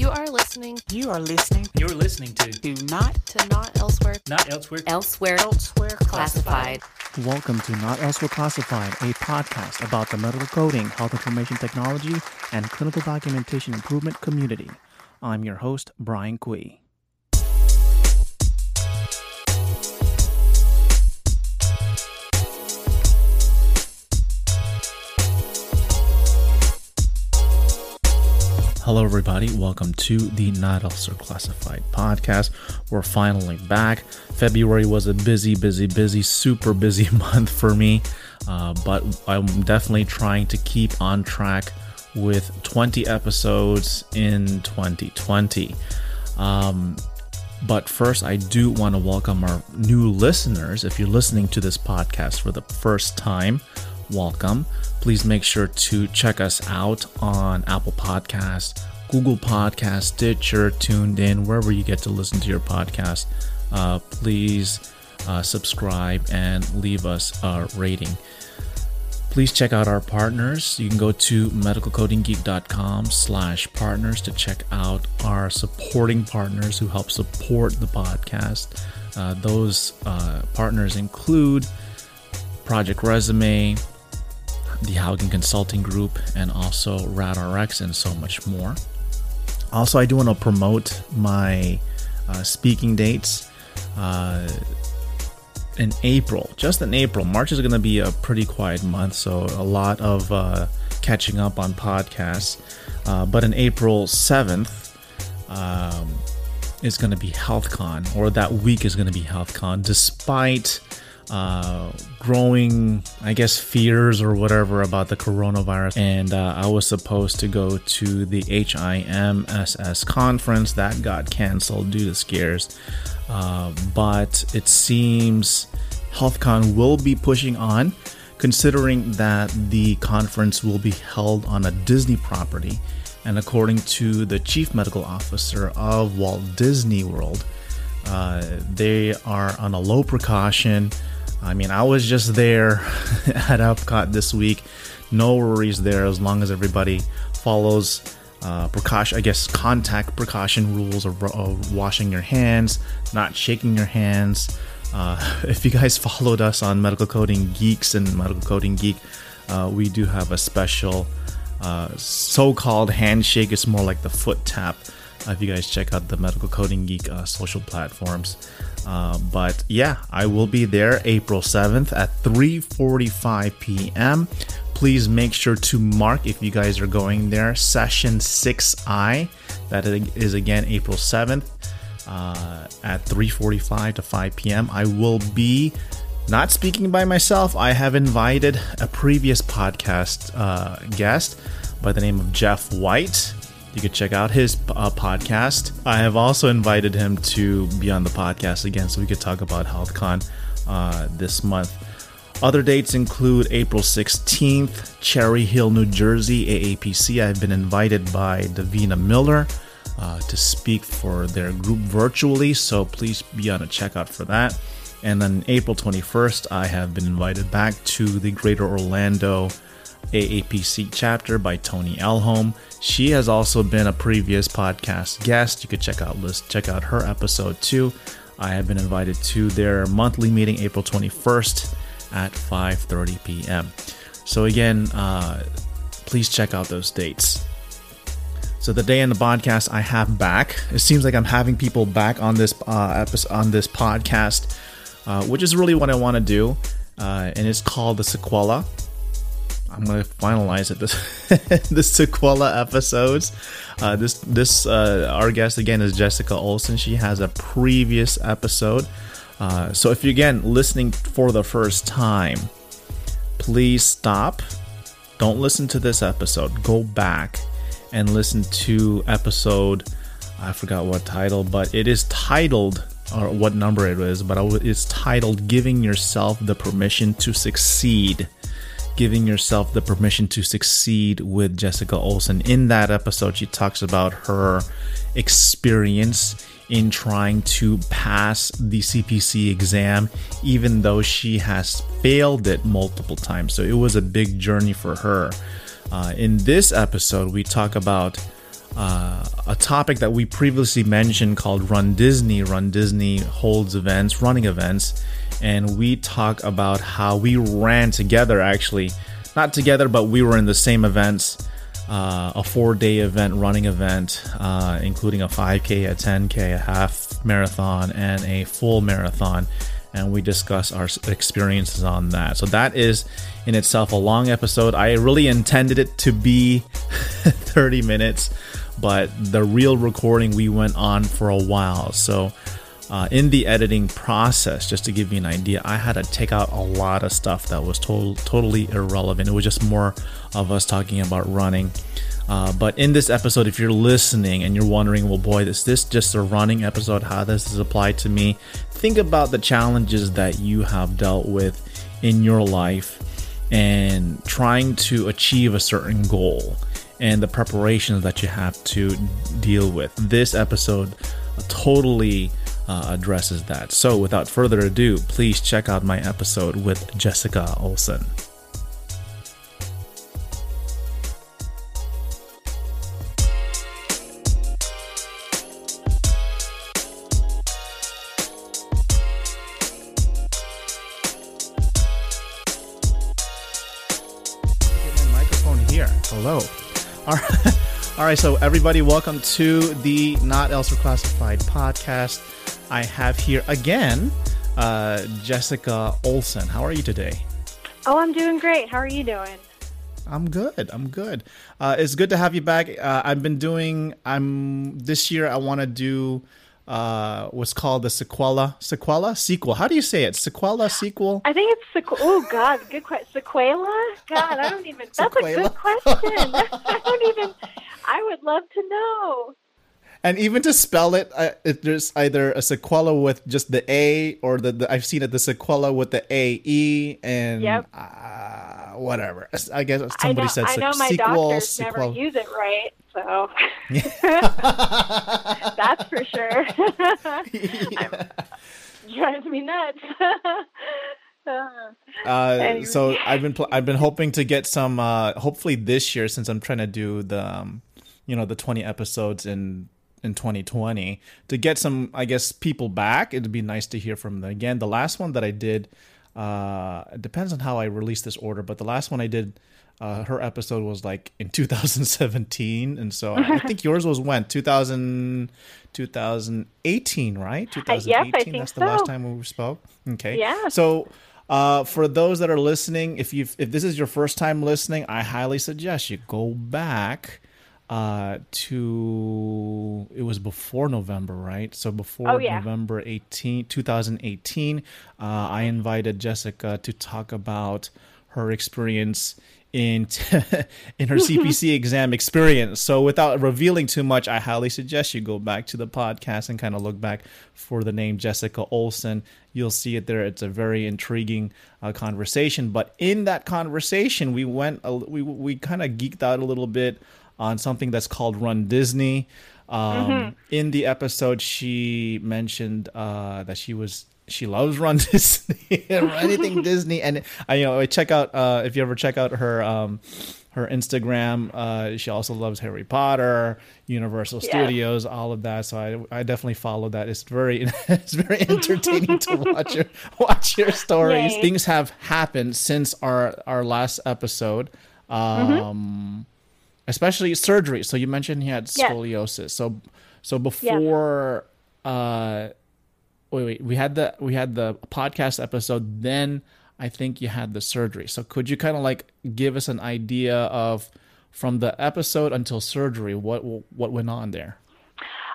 You are listening You are listening You're listening to to Not to Not Elsewhere. Not Elsewhere. Elsewhere, Elsewhere classified. Welcome to Not Elsewhere Classified, a podcast about the medical coding, health information technology, and clinical documentation improvement community. I'm your host, Brian Quee. Hello, everybody. Welcome to the Not Elsewhere Classified podcast. We're finally back. February was a busy, busy, busy, super busy month for me, uh, but I'm definitely trying to keep on track with 20 episodes in 2020. Um, but first, I do want to welcome our new listeners. If you're listening to this podcast for the first time, welcome. Please make sure to check us out on Apple Podcasts, Google Podcasts, Stitcher, TuneIn, wherever you get to listen to your podcast. Uh, please uh, subscribe and leave us a rating. Please check out our partners. You can go to medicalcodinggeek.com slash partners to check out our supporting partners who help support the podcast. Uh, those uh, partners include Project Resume, the Haugen Consulting Group, and also RadRx, and so much more. Also, I do want to promote my uh, speaking dates. Uh, in April, just in April, March is going to be a pretty quiet month, so a lot of uh, catching up on podcasts. Uh, but in April 7th, um, is going to be HealthCon, or that week is going to be HealthCon, despite uh, growing, I guess, fears or whatever about the coronavirus. And uh, I was supposed to go to the HIMSS conference that got canceled due to scares. Uh, but it seems HealthCon will be pushing on, considering that the conference will be held on a Disney property. And according to the chief medical officer of Walt Disney World, uh, they are on a low precaution. I mean, I was just there at Epcot this week. No worries there as long as everybody follows uh, precaution, I guess, contact precaution rules of, of washing your hands, not shaking your hands. Uh, if you guys followed us on Medical Coding Geeks and Medical Coding Geek, uh, we do have a special uh, so-called handshake. It's more like the foot tap. Uh, if you guys check out the Medical Coding Geek uh, social platforms. Uh, but yeah, I will be there April 7th at 3:45 p.m. Please make sure to mark if you guys are going there. Session 6I. That is again April 7th uh, at 3:45 to 5 p.m. I will be not speaking by myself. I have invited a previous podcast uh, guest by the name of Jeff White. You could check out his uh, podcast. I have also invited him to be on the podcast again so we could talk about HealthCon uh, this month. Other dates include April 16th, Cherry Hill, New Jersey, AAPC. I've been invited by Davina Miller uh, to speak for their group virtually, so please be on a checkout for that. And then April 21st, I have been invited back to the Greater Orlando AAPC chapter by Tony Elholm. She has also been a previous podcast guest. You could check out list check out her episode too. I have been invited to their monthly meeting April 21st at 5:30 p.m. So again, uh, please check out those dates. So the day in the podcast I have back. It seems like I'm having people back on this uh, episode on this podcast, uh, which is really what I want to do, uh, and it's called the Sequela. I'm gonna finalize it. This the Sequela episodes. Uh, this this uh, our guest again is Jessica Olson. She has a previous episode. Uh, so if you're again listening for the first time, please stop. Don't listen to this episode. Go back and listen to episode. I forgot what title, but it is titled or what number it is, but it's titled "Giving Yourself the Permission to Succeed." Giving yourself the permission to succeed with Jessica Olson. In that episode, she talks about her experience in trying to pass the CPC exam, even though she has failed it multiple times. So it was a big journey for her. Uh, in this episode, we talk about uh, a topic that we previously mentioned called Run Disney. Run Disney holds events, running events, and we talk about how we ran together actually. Not together, but we were in the same events. Uh, a four day event, running event, uh, including a 5K, a 10K, a half marathon, and a full marathon. And we discuss our experiences on that. So, that is in itself a long episode. I really intended it to be 30 minutes, but the real recording we went on for a while. So, uh, in the editing process, just to give you an idea, I had to take out a lot of stuff that was total, totally irrelevant. It was just more of us talking about running. Uh, but in this episode, if you're listening and you're wondering, well, boy, is this just a running episode? How does this apply to me? Think about the challenges that you have dealt with in your life and trying to achieve a certain goal and the preparations that you have to deal with. This episode totally uh, addresses that. So, without further ado, please check out my episode with Jessica Olson. My microphone here. Hello. All right. All right, so everybody, welcome to the Not Elsewhere Classified podcast. I have here again uh, Jessica Olson. How are you today? Oh, I'm doing great. How are you doing? I'm good. I'm good. Uh, it's good to have you back. Uh, I've been doing. I'm this year. I want to do uh, what's called the sequela. Sequela? Sequel. How do you say it? Sequela? Sequel? I think it's sequ- Oh God, good question. Sequela? God, I don't even. That's a good question. I don't even. I would love to know and even to spell it, uh, it, there's either a sequela with just the A or the, the I've seen it the sequela with the A E and yep. uh, whatever. I guess somebody I said I know my sequel, doctors never use it right, so that's for sure. drives me nuts. uh, so I've been pl- I've been hoping to get some uh, hopefully this year since I'm trying to do the um, you know the 20 episodes in in 2020 to get some i guess people back. It'd be nice to hear from them again. The last one that i did uh it depends on how i release this order but the last one i did uh, her episode was like in 2017 and so i think yours was when? 2000 2018 right? 2018 uh, yes, that's the so. last time we spoke? Okay. Yeah so uh, for those that are listening, if you if this is your first time listening, I highly suggest you go back uh, to it was before November, right? So before oh, yeah. November 18, 2018, uh, I invited Jessica to talk about her experience in in her CPC exam experience. So without revealing too much, I highly suggest you go back to the podcast and kind of look back for the name Jessica Olson. You'll see it there. It's a very intriguing uh, conversation. But in that conversation, we went a, we we kind of geeked out a little bit on something that's called Run Disney. Um, mm-hmm. In the episode, she mentioned uh, that she was she loves Run Disney or anything Disney, and I you know I check out uh, if you ever check out her um, her Instagram. Uh, she also loves Harry Potter, Universal yeah. Studios, all of that. So I, I definitely follow that. It's very it's very entertaining to watch your watch your stories. Yay. Things have happened since our our last episode. Mm-hmm. Um, mm-hmm especially surgery. So you mentioned he had scoliosis. Yes. So so before yes. uh wait wait we had the we had the podcast episode then I think you had the surgery. So could you kind of like give us an idea of from the episode until surgery what what went on there?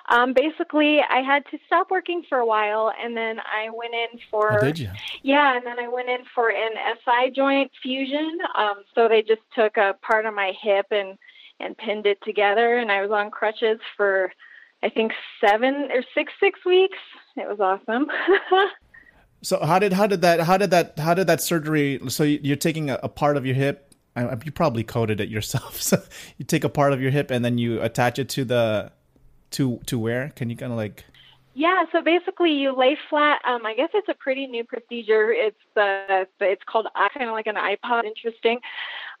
Um, basically, I had to stop working for a while, and then I went in for. Oh, did you? Yeah, and then I went in for an SI joint fusion. Um, so they just took a part of my hip and and pinned it together. And I was on crutches for, I think, seven or six, six weeks. It was awesome. so how did how did that how did that how did that surgery? So you're taking a, a part of your hip. You probably coded it yourself. So you take a part of your hip and then you attach it to the to to where? Can you kind of like? Yeah, so basically you lay flat. Um, I guess it's a pretty new procedure. It's the it's called uh, kind of like an iPod. Interesting.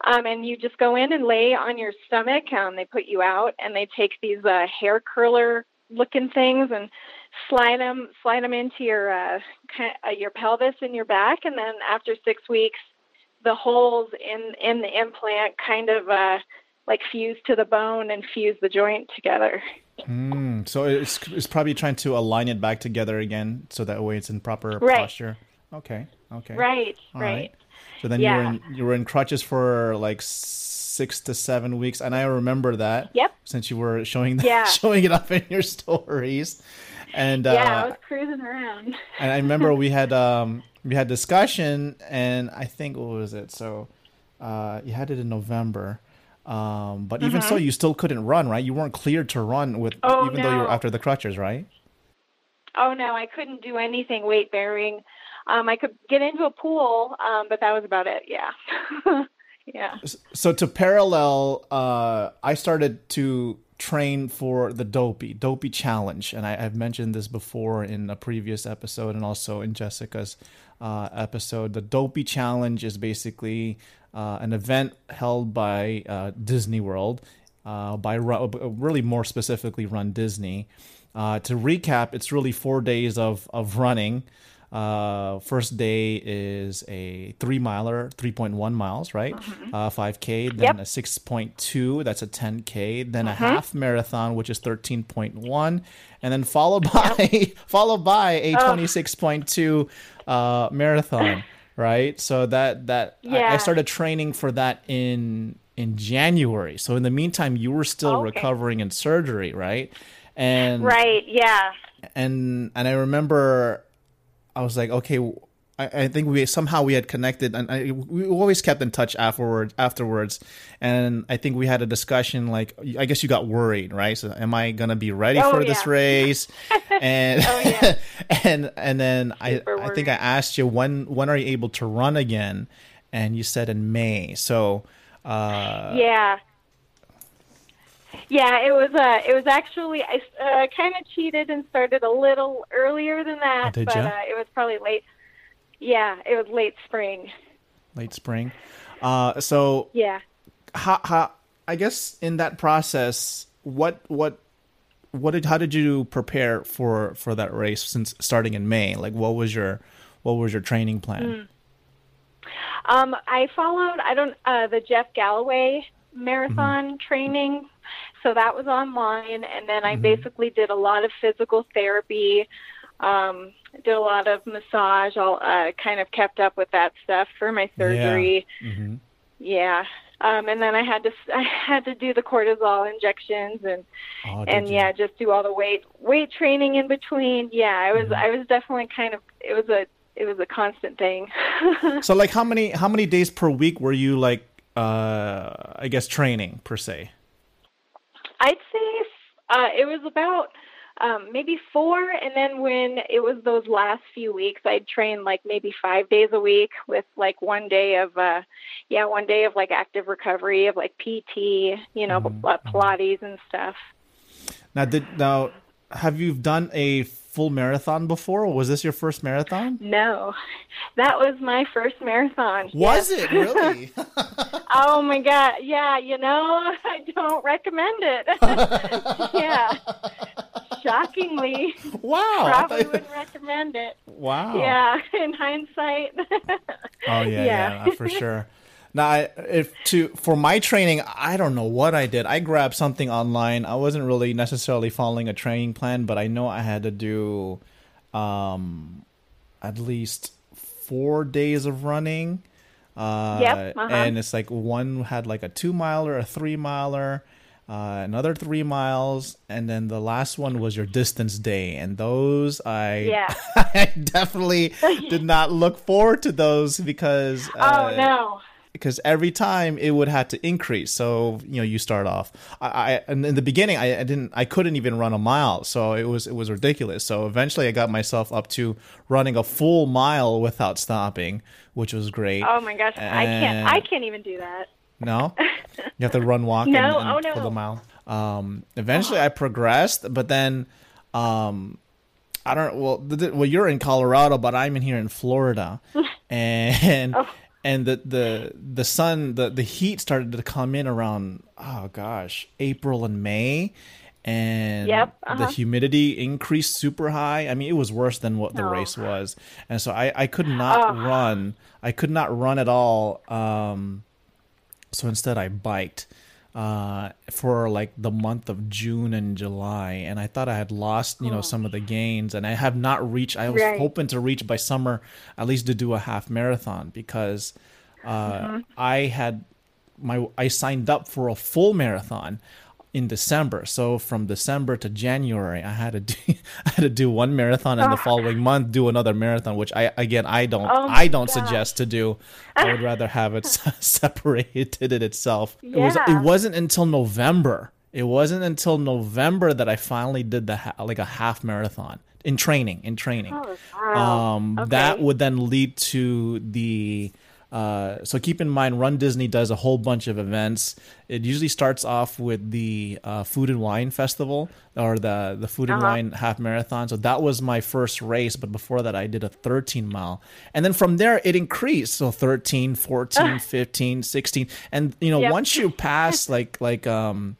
Um, and you just go in and lay on your stomach. Um, they put you out, and they take these uh, hair curler looking things and slide them slide them into your uh, uh, your pelvis and your back, and then after six weeks, the holes in in the implant kind of uh, like fuse to the bone and fuse the joint together. Mm, so it's it's probably trying to align it back together again, so that way it's in proper Right. posture. Okay, okay. Right, All right. So then you were in you were in crutches for like six to seven weeks, and I remember that. Yep. Since you were showing that, Yeah. showing it up in your stories, and uh, yeah, I was cruising around. and I remember we had um we had discussion, and I think what was it? So, uh, you had it in November. Um, but even so, you still couldn't run, right? You weren't cleared to run with, Mm-hmm. Oh, even though you were after the crutches, right? Oh no, I couldn't do anything weight bearing. Um, I could get into a pool, um, but that was about it. Yeah, yeah. so to parallel uh i started to train for the dopey dopey challenge and I, i've mentioned this before in a previous episode and also in jessica's uh, episode. The dopey challenge is basically uh, an event held by uh, disney world uh, by Ru- really more specifically run disney. Uh, to recap it's really four days of, of running uh, first day is a three miler, 3.1 miles, right? Uh, 5K, then Yep. a 6.2, that's a 10K, then a half marathon, which is 13.1, and then followed by followed by a 26.2 uh, marathon, right? So that that I, I started training for that in in January. So in the meantime, you were still Okay. recovering in surgery, right? And Right. Yeah. and and I remember I was like, okay, I, I think we somehow we had connected, and I, we always kept in touch afterwards. Afterwards, and I think we had a discussion. Like, I guess you got worried, right? So, am I gonna be ready Oh, for this race? And Oh, yeah. and and then I Super I think I asked you when when are you able to run again, and you said in May. So. Uh, yeah. Yeah, it was. Uh, it was actually I uh, kind of cheated and started a little earlier than that, Oh, did but uh, it was probably late. Yeah, it was late spring. late spring. Uh, so Yeah. how, how I guess in that process, what what what did how did you prepare for for that race since starting in May? Like what was your what was your training plan? Um, I followed. I don't uh, the Jeff Galloway marathon training, so that was online, and then I basically did a lot of physical therapy. Um, did a lot of massage. All uh, kind of kept up with that stuff for my surgery. hmm Yeah. Um, and then I had to I had to do the cortisol injections and Oh, and you? yeah, just do all the weight weight training in between. Yeah, I was I was definitely kind of it was a it was a constant thing. So like how many how many days per week were you like uh I guess training per se? I'd say uh, it was about um, maybe four, and then when it was those last few weeks, I'd train like maybe five days a week with like one day of uh, yeah, one day of like active recovery of like PT, you know, uh, Pilates and stuff. Now did now have you done a full marathon before? Was this your first marathon? No, that was my first marathon. Was Yes. it really? Oh my god, yeah, you know, I don't recommend it. yeah. Shockingly, wow. probably wouldn't recommend it. wow. Yeah, in hindsight. Oh yeah, yeah, Yeah. for sure. Now, I, if to for my training, I don't know what I did. I grabbed something online. I wasn't really necessarily following a training plan, but I know I had to do um, at least four days of running. Uh, Yep, uh-huh. and it's like one had like a two miler, a three miler, uh, another three miles, and then the last one was your distance day. And those I Yeah. I definitely did not look forward to those because oh uh, no. Because every time it would have to increase. So you know, you start off. I, I and in the beginning, I, I didn't, I couldn't even run a mile, so it was it was ridiculous. So eventually, I got myself up to running a full mile without stopping, which was great. Oh my gosh, I can't I can't even do that. No, you have to run, walk, No, and, and oh, no. for the mile. Um, eventually, I progressed, but then, um, I don't. Well, the, well, you're in Colorado, but I'm in here in Florida, and oh. And the the the sun the the heat started to come in around oh gosh April and May, and yep, uh-huh. the humidity increased super high. I mean, it was worse than what the oh. race was, and so I I could not oh. run. I could not run at all. Um, so instead, I biked uh, for like the month of June and July, and I thought I had lost, you know, oh. some of the gains, and I have not reached. I was right. hoping to reach by summer, at least to do a half marathon, because uh, mm-hmm. I had my I signed up for a full marathon in December. So from December to January, I had to do I had to do one marathon, and the ah. following month do another marathon. Which I again I don't oh I don't gosh. suggest to do. I would rather have it separated it itself. Yeah. It was it wasn't until November. It wasn't until November that I finally did the like a half marathon in training. In training, oh, wow. um, okay. that would then lead to the uh, so keep in mind, Run Disney does a whole bunch of events. It usually starts off with the uh, Food and Wine Festival or the the Food and uh-huh. Wine Half Marathon. So that was my first race, but before that, I did a 13 mile, and then from there it increased. So 13, 14, 15, 16, and you know yep. once you pass like like um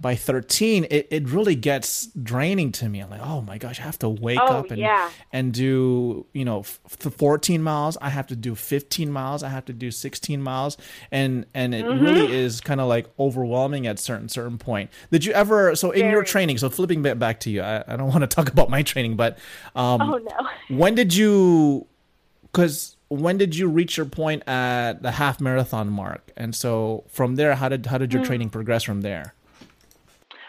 by 13 it, it really gets draining to me i'm like oh my gosh i have to wake oh, up and yeah. and do you know f- 14 miles i have to do 15 miles i have to do 16 miles and and it mm-hmm. really is kind of like overwhelming at certain certain point did you ever so in Very. your training so flipping back to you i, I don't want to talk about my training but um oh no when did you because when did you reach your point at the half marathon mark and so from there how did how did your mm. training progress from there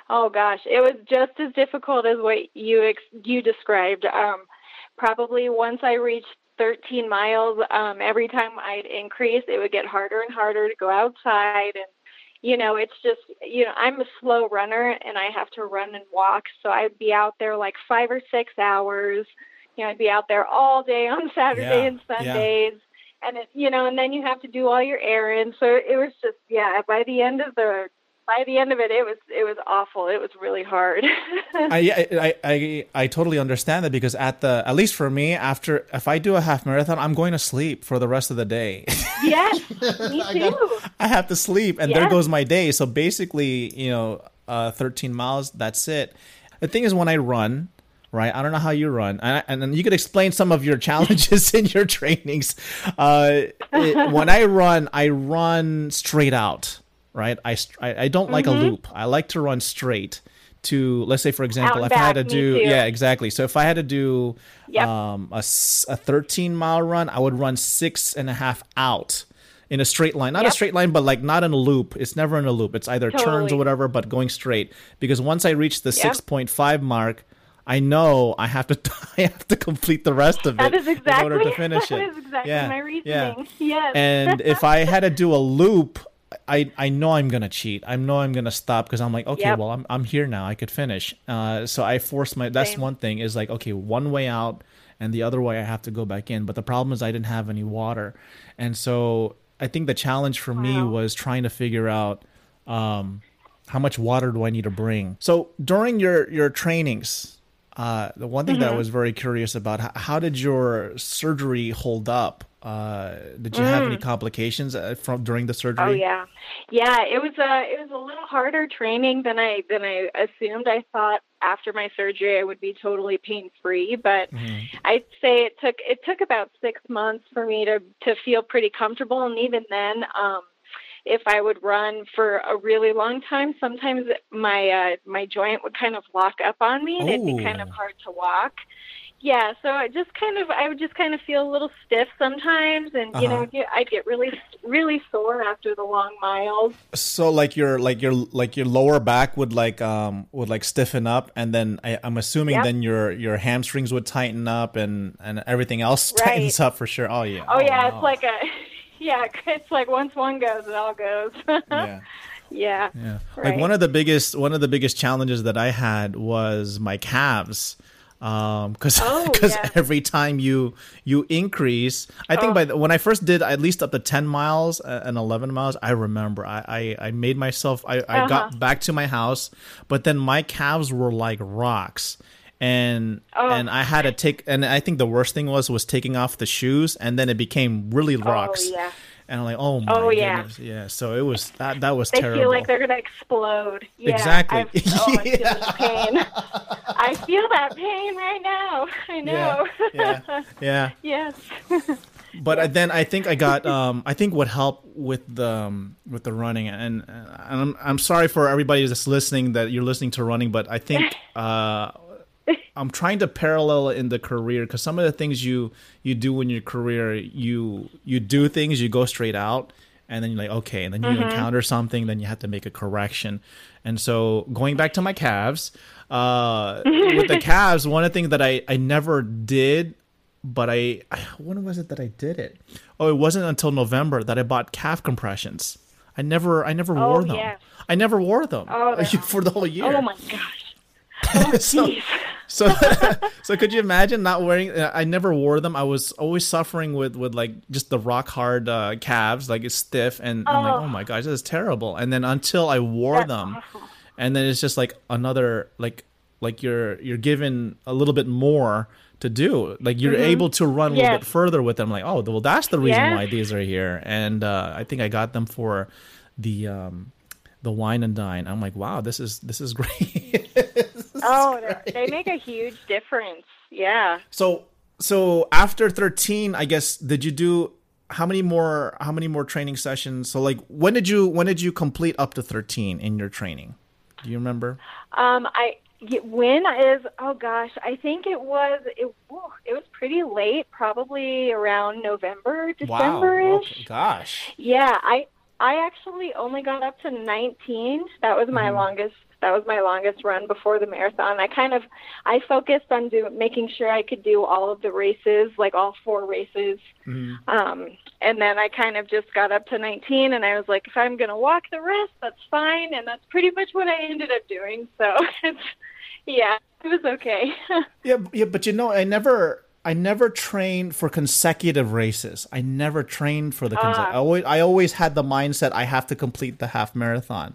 Oh gosh, it was just as difficult as what you ex- you described. Um, probably once I reached 13 miles, um, every time I'd increase, it would get harder and harder to go outside. And, you know, it's just, you know, I'm a slow runner and I have to run and walk. So I'd be out there like five or six hours. You know, I'd be out there all day on Saturday yeah, and Sundays. Yeah. And it, you know, and then you have to do all your errands. So it was just, yeah, by the end of the by the end of it, it was it was awful. It was really hard. I, I I I totally understand that because at the at least for me, after if I do a half marathon, I'm going to sleep for the rest of the day. Yes, me too. I, got, I have to sleep, and yes. there goes my day. So basically, you know, uh, 13 miles. That's it. The thing is, when I run, right? I don't know how you run, and, and you could explain some of your challenges in your trainings. Uh, it, when I run, I run straight out right? I, I, I don't mm-hmm. like a mm-hmm. loop. I like to run straight to, let's say, for example, if back, I had to do, yeah, exactly. So if I had to do yep. um, a, a 13 mile run, I would run six and a half out in a straight line. Not yep. a straight line, but like not in a loop. It's never in a loop. It's either totally. turns or whatever, but going straight. Because once I reach the yep. 6.5 mark, I know I have to I have to complete the rest of it exactly, in order to finish it. That is exactly yeah, my reasoning. Yeah. Yes. And if I had to do a loop, I I know I'm gonna cheat. I know I'm gonna stop because I'm like, okay, yep. well, I'm I'm here now. I could finish. Uh, so I force my. That's Same. one thing is like, okay, one way out, and the other way I have to go back in. But the problem is I didn't have any water, and so I think the challenge for wow. me was trying to figure out. Um, how much water do I need to bring? So during your your trainings, uh, the one thing mm-hmm. that I was very curious about, how, how, did your surgery hold up? Uh, did you mm. have any mm. complications uh, from during the surgery? Oh yeah, yeah. It was a uh, it was a little harder training than I than I assumed. I thought after my surgery I would be totally pain free, but mm-hmm. I'd say it took it took about six months for me to to feel pretty comfortable, and even then, um, if I would run for a really long time, sometimes my uh, my joint would kind of lock up on me, and it'd be kind of hard to walk yeah so i just kind of i would just kind of feel a little stiff sometimes and you uh-huh. know i get really really sore after the long miles. So like your like your like your lower back would like um would like stiffen up and then I, am assuming yep. then your your hamstrings would tighten up and and everything else right. tightens up for sure. Oh yeah. Oh, oh yeah it's like a yeah it's like once one goes it all goes. Yeah. Yeah. Yeah. Right. like one of the biggest one of the biggest challenges that i had was my calves um, because oh, yeah. every time you you increase i think oh. by the, when i first did at least up to 10 miles uh, and 11 miles i remember i i, I made myself i, uh-huh. I got uh-huh. back to my house but then my calves were like rocks and Oh. and I had to take and I think the worst thing was was taking off the shoes and then it became really rocks. yeah. And I'm like, oh my Oh, yeah. goodness, yeah. So it was that that was terrible. They terrible. feel like they're gonna explode. Yeah, Exactly. I've, oh, I feel pain. I feel that pain right now. I know. yeah, yeah. yes. but I- then I think I got um I think what helped with the um, with the running and, and I'm I'm sorry for everybody that's listening that you're listening to running but I think uh I'm trying to parallel in the career because some of the things you you do in your career you you do things you go straight out and then you're like okay and then you encounter something then you have to make a correction and so going back to my calves uh with the calves one of the things that I I never did but I when was it that I did it? Oh, it wasn't until November that I bought calf compressions. I never I never wore them. yeah. I never wore them Oh, for the whole year. Oh my gosh. Oh so. So so could you imagine not wearing I never wore them. I was always suffering with with like just the rock hard uh, calves, like it's stiff and I'm like, Oh. "Oh my gosh, this is terrible." And then until I wore That's them awful. and then it's just like another like like you're you're given a little bit more to do like you're able to run a little Mm-hmm. Bit further with them like oh well that's the reason Yes. why these are here and uh, i think i got them for the um the wine and dine i'm like wow this is this is great Oh, they're- make a huge difference. Yeah. so so after 13 i guess did you do how many more how many more training sessions so like when did you when did you complete up to 13 in your training do you remember Um, I when is oh gosh, I think it was it. it was pretty late, probably around November, December ish. okay. gosh Yeah, I I actually only got up to 19. That was my longest. That was my longest run before the marathon. I kind of I focused on do, making sure I could do all of the races, like all four races. Um, and then I kind of just got up to 19, and I was like, if I'm gonna walk the rest, that's fine. And that's pretty much what I ended up doing. So it's yeah, it was okay. Yeah, yeah, but you know, I never, I never trained for consecutive races. I never trained for the. Conse- Ah. I always, I always had the mindset I have to complete the half marathon.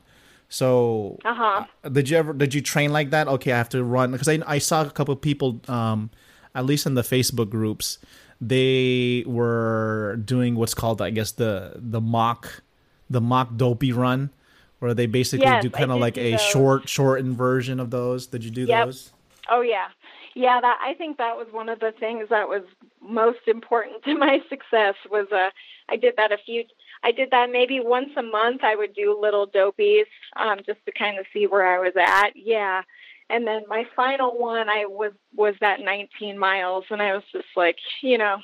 So, Uh huh. did you ever? Did you train like that? Okay, I have to run because I, I saw a couple of people, um, at least in the Facebook groups, they were doing what's called, I guess, the the mock, the mock dopey run, where they basically Yes, do kind of like a those. short, shortened version of those. Did you do Yep. those? Oh yeah, yeah. That I think that was one of the things that was most important to my success. Was uh, I did that a few. I did that maybe once a month. I would do little dopies um, just to kind of see where I was at. Yeah, and then my final one, I was was that 19 miles, and I was just like, you know.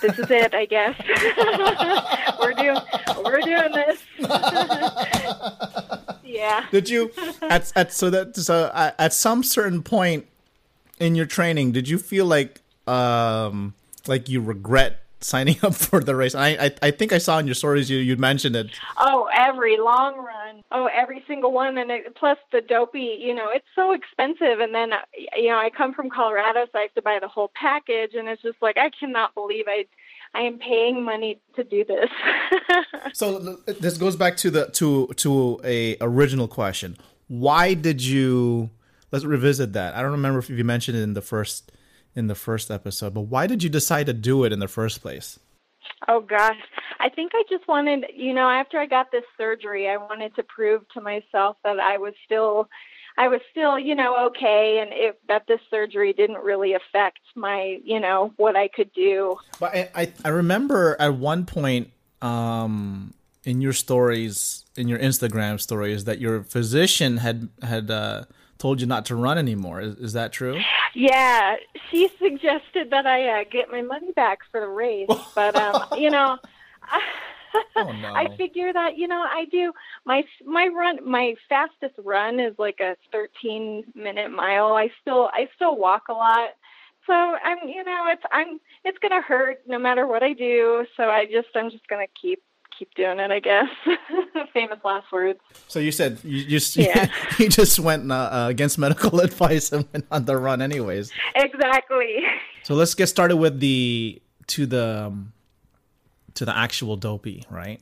This is it, I guess. we're doing we're doing this. yeah. Did you at at so that so at, at some certain point in your training, did you feel like um like you regret signing up for the race? I I, I think I saw in your stories you you mentioned it. Oh, every long run. Oh, every single one, and it, plus the dopey. You know, it's so expensive. And then, you know, I come from Colorado, so I have to buy the whole package, and it's just like I cannot believe I, I am paying money to do this. So this goes back to the to to a original question. Why did you? Let's revisit that. I don't remember if you mentioned it in the first in the first episode, but why did you decide to do it in the first place? Oh gosh, I think I just wanted, you know, after I got this surgery, I wanted to prove to myself that I was still, I was still, you know, okay, and it, that this surgery didn't really affect my, you know, what I could do. But I, I, I remember at one point um, in your stories, in your Instagram stories, that your physician had had uh, told you not to run anymore. Is, is that true? Yeah, she suggested that I uh, get my money back for the race, but um, you know. Oh, no. I figure that you know I do my my run my fastest run is like a 13 minute mile. I still I still walk a lot, so I'm you know it's I'm it's gonna hurt no matter what I do. So I just I'm just gonna keep keep doing it. I guess. Famous last words. So you said you just Yeah. you just went uh, uh, against medical advice and went on the run anyways. Exactly. So let's get started with the to the um, to the actual dopey, right?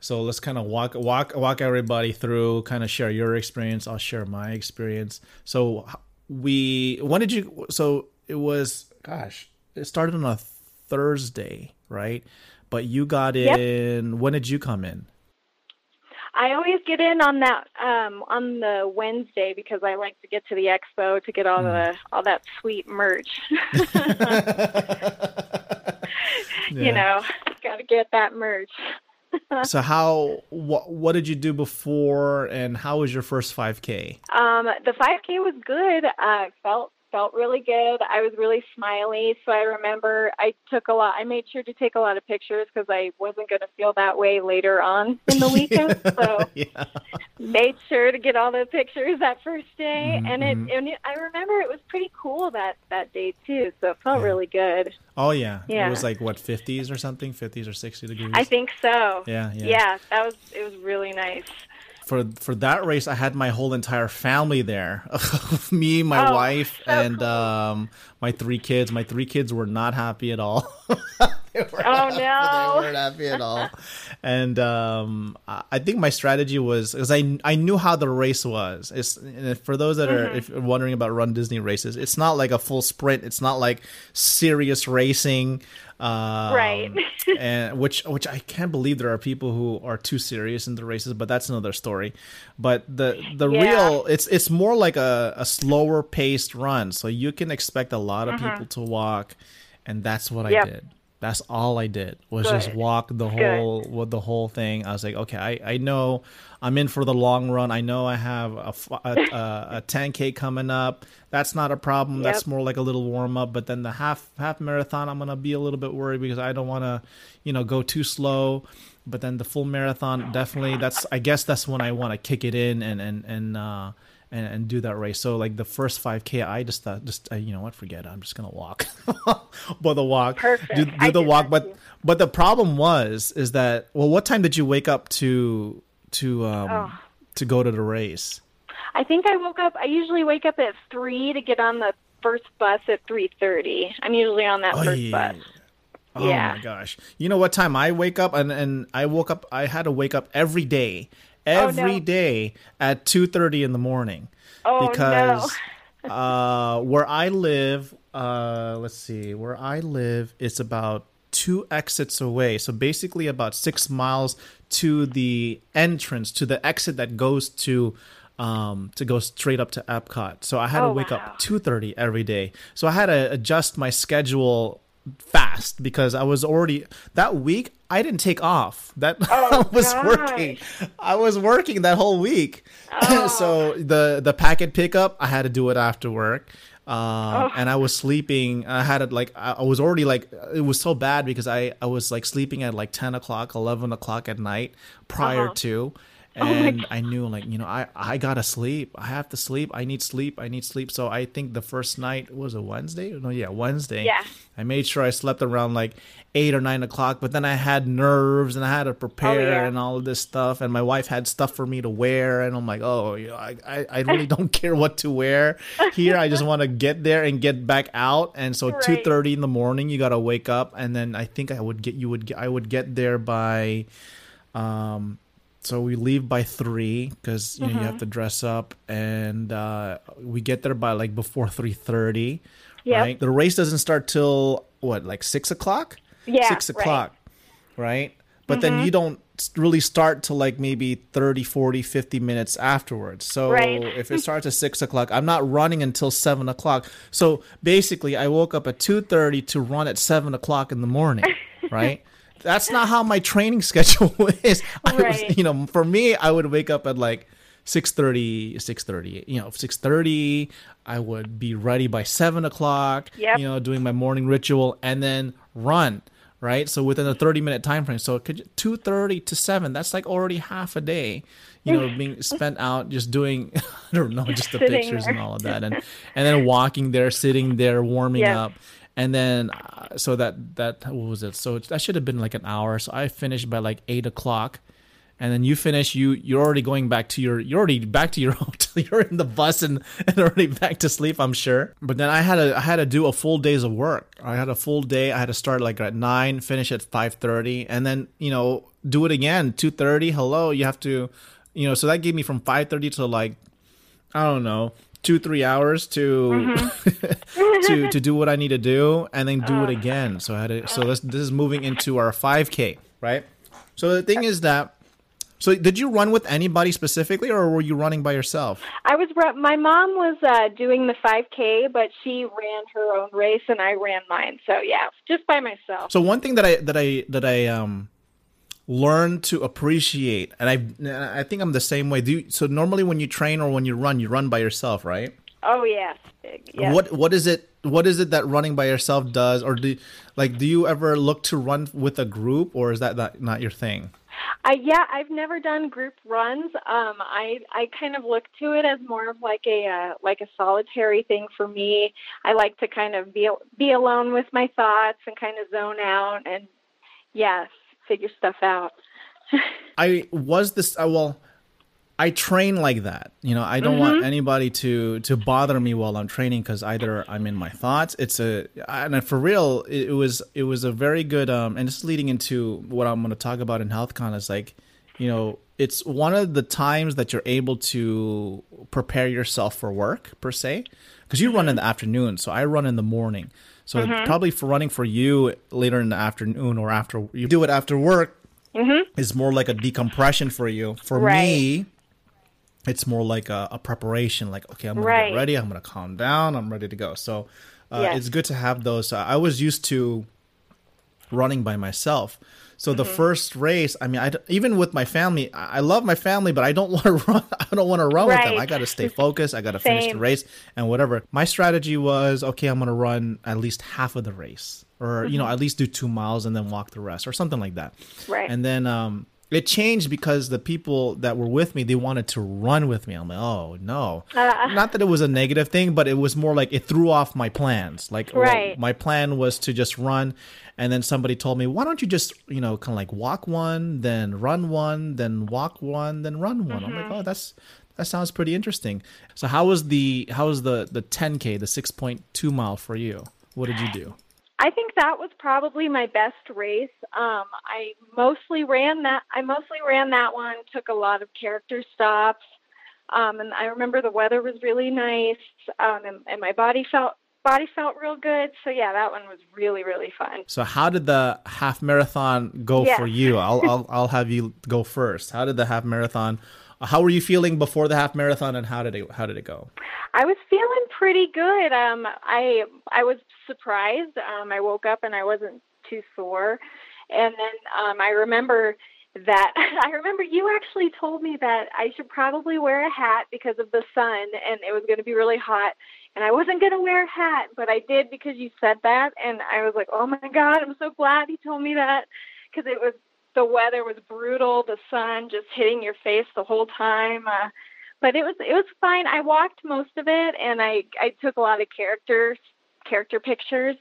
So let's kind of walk walk walk everybody through, kind of share your experience. I'll share my experience. So we when did you? So it was gosh, it started on a Thursday, right? But you got in. Yep. When did you come in? I always get in on that um, on the Wednesday because I like to get to the expo to get all mm. the all that sweet merch. yeah. You know, got to get that merch. so how what what did you do before and how was your first 5k um the 5k was good i uh, felt felt really good. I was really smiley. So I remember I took a lot, I made sure to take a lot of pictures because I wasn't going to feel that way later on in the weekend. so yeah. made sure to get all the pictures that first day. Mm-hmm. And, it, mm-hmm. and it, I remember it was pretty cool that, that day too. So it felt yeah. really good. Oh yeah. yeah. It was like what, 50s or something, 50s or 60 degrees. I think so. Yeah. Yeah. Yeah. That was, it was really nice for for that race, I had my whole entire family there. Me, my oh, wife, so and cool. um, my three kids. My three kids were not happy at all. oh happy. no, they weren't happy at all. and um, I think my strategy was because I I knew how the race was. It's for those that are mm-hmm. if wondering about Run Disney races, it's not like a full sprint. It's not like serious racing. Um, right. and which which I can't believe there are people who are too serious in the races, but that's another story. But the the yeah. real it's it's more like a, a slower paced run, so you can expect a lot of mm-hmm. people to walk, and that's what yep. I did. That's all I did was Good. just walk the whole with the whole thing. I was like, okay, I, I know I'm in for the long run. I know I have a, a, a 10k coming up. That's not a problem. Yep. That's more like a little warm up. But then the half half marathon, I'm gonna be a little bit worried because I don't want to, you know, go too slow. But then the full marathon, definitely. That's I guess that's when I want to kick it in and and and. uh and, and do that race. So like the first 5K, I just thought, just uh, you know what, forget it. I'm just gonna walk, but the walk, Perfect. do, do the walk. But but the problem was is that well, what time did you wake up to to um oh. to go to the race? I think I woke up. I usually wake up at three to get on the first bus at three thirty. I'm usually on that oh, first yeah. bus. Oh yeah. my gosh! You know what time I wake up and and I woke up. I had to wake up every day every oh, no. day at 2.30 in the morning oh, because no. uh, where i live uh, let's see where i live it's about two exits away so basically about six miles to the entrance to the exit that goes to um, to go straight up to Epcot. So I had oh, to wake wow. up 2:30 every day. So I had to adjust my schedule fast because I was already that week I didn't take off. That oh, I was gosh. working. I was working that whole week. Oh. so the the packet pickup I had to do it after work. Um, oh. and I was sleeping. I had it like I was already like it was so bad because I I was like sleeping at like ten o'clock, eleven o'clock at night prior uh-huh. to, and oh I knew like you know I I gotta sleep. I have to sleep. I need sleep. I need sleep. So I think the first night was a Wednesday. No, yeah, Wednesday. Yeah. I made sure I slept around like eight or nine o'clock. But then I had nerves and I had to prepare oh, yeah. and all of this stuff. And my wife had stuff for me to wear, and I'm like, oh, you know, I I, I really don't care what to wear here. I just want to get there and get back out. And so two right. thirty in the morning, you gotta wake up, and then I think I would get you would I would get there by um so we leave by three because you, mm-hmm. you have mm-hmm. to dress up, and uh, we get there by like before three thirty. Yeah. Right. The race doesn't start till what, like six o'clock? Yeah. Six o'clock. Right. right? But mm-hmm. then you don't really start till like maybe 30 40 50 minutes afterwards so right. if it starts at 6 o'clock i'm not running until 7 o'clock so basically i woke up at 2.30 to run at 7 o'clock in the morning right that's not how my training schedule is. Right. Was, you know, for me, I would wake up at like 6.30 6.30 you know 6.30 i would be ready by 7 o'clock yep. you know doing my morning ritual and then run right so within a 30 minute time frame so could 2.30 to 7 that's like already half a day you know being spent out just doing i don't know just the sitting pictures there. and all of that and and then walking there sitting there warming yep. up and then uh, so that that what was it? So that should have been like an hour. So I finished by like eight o'clock, and then you finish. You you're already going back to your you're already back to your hotel. You're in the bus and, and already back to sleep. I'm sure. But then I had to I had to do a full days of work. I had a full day. I had to start like at nine, finish at five thirty, and then you know do it again two thirty. Hello, you have to, you know. So that gave me from five thirty to like I don't know two three hours to mm-hmm. to to do what I need to do and then do it again. So I had to. So this this is moving into our 5K, right? So the thing is that. So did you run with anybody specifically, or were you running by yourself? I was. My mom was uh, doing the 5K, but she ran her own race, and I ran mine. So yeah, just by myself. So one thing that I that I that I um learn to appreciate and i i think i'm the same way do you, so normally when you train or when you run you run by yourself right oh yes, yes. what what is it what is it that running by yourself does or do like do you ever look to run with a group or is that not, not your thing I yeah, I've never done group runs. Um, I I kind of look to it as more of like a uh, like a solitary thing for me. I like to kind of be be alone with my thoughts and kind of zone out and yes, figure stuff out. I was this uh, well I train like that. You know, I don't mm-hmm. want anybody to to bother me while I'm training because either I'm in my thoughts. It's a and for real, it, it was it was a very good um and it's leading into what I'm going to talk about in HealthCon is like, you know, it's one of the times that you're able to prepare yourself for work per se because you run in the afternoon, so I run in the morning. So mm-hmm. probably for running for you later in the afternoon or after you do it after work mm-hmm. is more like a decompression for you. For right. me, it's more like a, a, preparation. Like okay, I'm gonna right. get ready. I'm gonna calm down. I'm ready to go. So uh, yes. it's good to have those. Uh, I was used to running by myself. So mm-hmm. the first race, I mean, I even with my family, I love my family, but I don't want to run. I don't want to run right. with them. I got to stay focused. I got to finish the race and whatever. My strategy was okay. I'm going to run at least half of the race, or mm-hmm. you know, mm-hmm. at least do two miles and then walk the rest, or something like that. Right. And then um, it changed because the people that were with me they wanted to run with me. I'm like oh no. Uh, not that it was a negative thing but it was more like it threw off my plans. Like right. well, my plan was to just run and then somebody told me why don't you just you know kind of like walk one then run one then walk one then run one? Mm-hmm. i'm like mm-hmm. oh that's that sounds pretty interesting. So how was the how was the the 10k the 6.2 mile for you? What did you do I think that was probably my best race. Um, I mostly ran that. I mostly ran that one. Took a lot of character stops, um, and I remember the weather was really nice, um, and, and my body felt body felt real good. So yeah, that one was really really fun. So how did the half marathon go yeah. for you? I'll, I'll I'll have you go first. How did the half marathon? How were you feeling before the half marathon, and how did it how did it go? I was feeling pretty good. Um, I I was surprised. Um, I woke up and I wasn't too sore, and then um, I remember that I remember you actually told me that I should probably wear a hat because of the sun, and it was going to be really hot. And I wasn't going to wear a hat, but I did because you said that, and I was like, "Oh my God, I'm so glad he told me that," because it was the weather was brutal, the sun just hitting your face the whole time. Uh, but it was it was fine. I walked most of it, and I I took a lot of characters character pictures.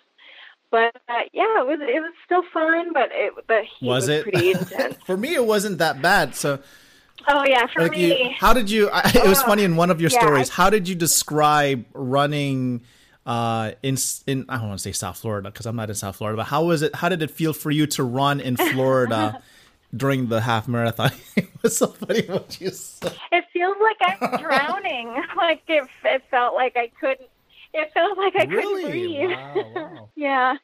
But uh, yeah, it was it was still fun, but it the heat was, was it pretty intense. for me, it wasn't that bad. So. Oh yeah, for like me. You, how did you? I, it was oh, funny in one of your yeah, stories. I, how did you describe running? uh, in in I don't want to say South Florida because I'm not in South Florida, but how was it? How did it feel for you to run in Florida during the half marathon? it was so funny what you said. It feels like I'm drowning. like it, it felt like I couldn't. It felt like I really? couldn't breathe. Wow, wow. yeah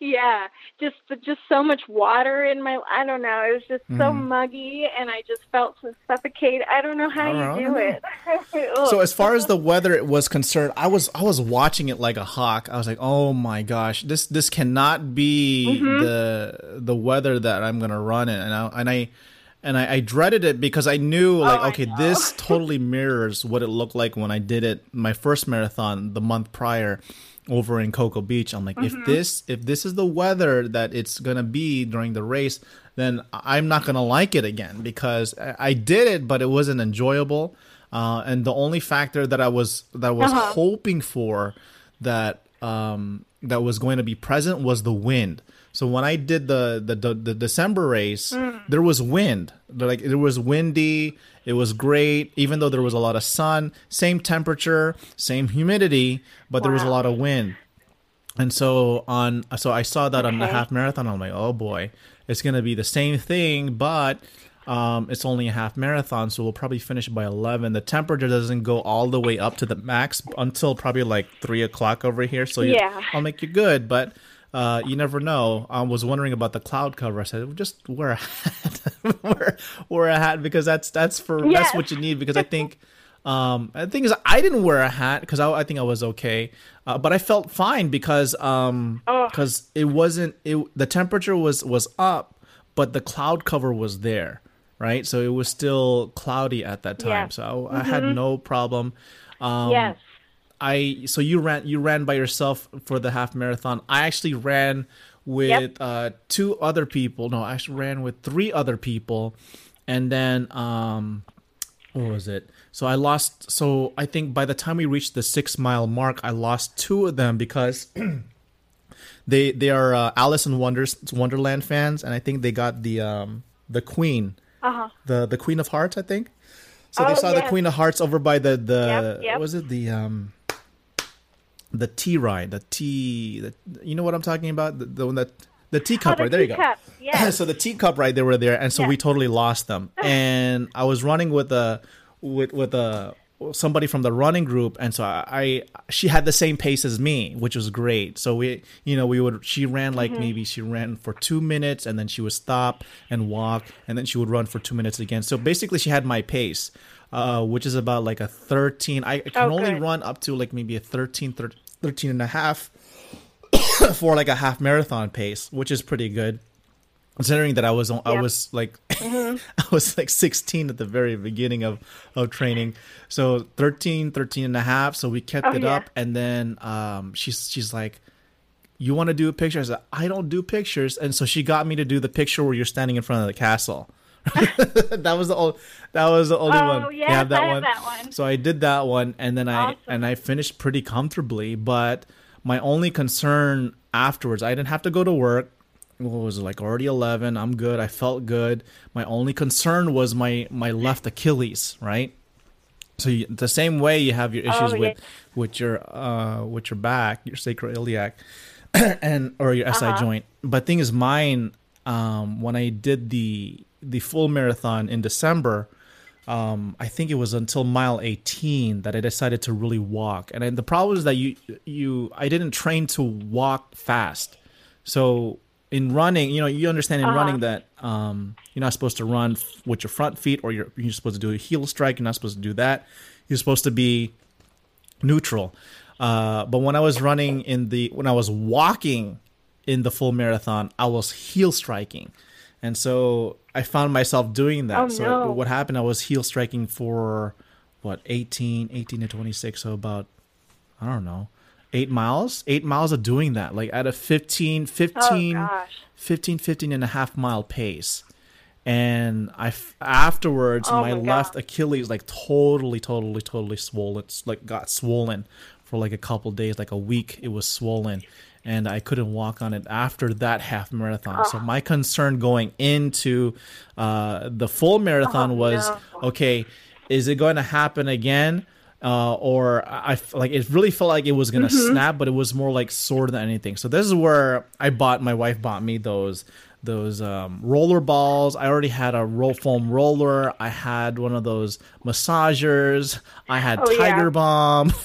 yeah, just just so much water in my. I don't know. It was just mm. so mm-hmm. muggy, and I just felt so suffocated. I don't know how you do it. so as far as the weather was concerned, I was I was watching it like a hawk. I was like, oh my gosh, this this cannot be mm-hmm. the the weather that I'm gonna run in, and I, and I and I, I, dreaded it because I knew like oh, okay this totally mirrors what it looked like when I did it my first marathon the month prior over in Cocoa Beach. I'm like, mm-hmm. if this if this is the weather that it's gonna be during the race, then I'm not gonna like it again because I did it, but it wasn't enjoyable. Uh, and the only factor that I was that I was uh-huh. hoping for that um, that was going to be present was the wind. So when I did the the, the, the December race, mm. there was wind. Like it was windy. It was great, even though there was a lot of sun. Same temperature, same humidity, but wow. there was a lot of wind. And so on, so I saw that okay. on the half marathon. I'm like, oh boy, it's gonna be the same thing, but Um, it's only a half marathon, so we'll probably finish by 11. The temperature doesn't go all the way up to the max until probably like 3 o'clock over here. So Yeah. I'll make you good, but uh, you never know. I was wondering about the cloud cover. I said, just wear a hat, wear, wear a hat because that's that's for that's what you need. Because I think um, the thing is, I didn't wear a hat because I, I think I was okay, uh, but I felt fine because um Oh. because it wasn't it the temperature was was up, but the cloud cover was there, right? So it was still cloudy at that time. Yeah. Mm-hmm. So I, I had no problem. Um, yes. I so you ran you ran by yourself for the half marathon. I actually ran with Yep. uh, two other people. No, I actually ran with three other people, and then um, what was it? So I lost. So I think by the time we reached the six mile mark, I lost two of them because they they are uh, Alice in Wonders Wonderland fans, and I think they got the um the Queen, Uh-huh. the the Queen of Hearts, I think. So they Oh, saw the. Queen of Hearts over by the the Yep, yep. what was it the um the T ride the T the you know what I'm talking about? The, the one that the teacup Oh, the ride there you go. yes. so the teacup ride they were there and so we totally lost them. And I was running with a with with a somebody from the running group and so I, I she had the same pace as me which was great. So we you know we would she ran like Mm-hmm. maybe she ran for two minutes and then she would stop and walk and then she would run for two minutes again. So basically she had my pace uh, which is about like a 13 i can Oh, only good. run up to like maybe a 13 thir- 13 and a half for like a half marathon pace which is pretty good considering that I was on, I was like Mm-hmm. I was like 16 at the very beginning of of training. So 13 13 and a half so we kept Oh, it yeah. up and then um she's she's like you want to do a picture? I said, I don't do pictures. And so she got me to do the picture where you're standing in front of the castle. that was the old, that was the only Oh, one. have I have that one. So I did that one and then I Awesome. and I finished pretty comfortably, but my only concern afterwards, I didn't have to go to work. What was it like already 11? I'm good. I felt good. My only concern was my my left Achilles, right? So you, the same way you have your issues Oh, yeah. with with your uh with your back, your sacroiliac, and or your SI Uh-huh. joint. But thing is, mine um, when I did the the full marathon in December, um, I think it was until mile 18 that I decided to really walk. And then the problem is that you you I didn't train to walk fast. So in running, you know, you understand in Uh-huh. running that um, you're not supposed to run f- with your front feet or you're you're supposed to do a heel strike. You're not supposed to do that. You're supposed to be neutral. Uh, but when I was running in the when I was walking in the full marathon, I was heel striking. And so I found myself doing that. Oh, so no. what happened I was heel striking for what 18 18 to 26 so about I don't know 8 miles 8 miles of doing that like at a 15 15 Oh, gosh. 15 15 and a half mile pace and i f- afterwards Oh my, my left achilles like totally totally totally swollen it's like got swollen for like a couple days like a week it was swollen and i couldn't walk on it after that half marathon so my concern going into uh, the full marathon Oh, was no. okay is it going to happen again uh, or I like it really felt like it was gonna Mm-hmm. snap, but it was more like sore than anything. So this is where I bought. My wife bought me those those um, roller balls. I already had a roll foam roller. I had one of those massagers. I had Oh, yeah. Tiger Balm.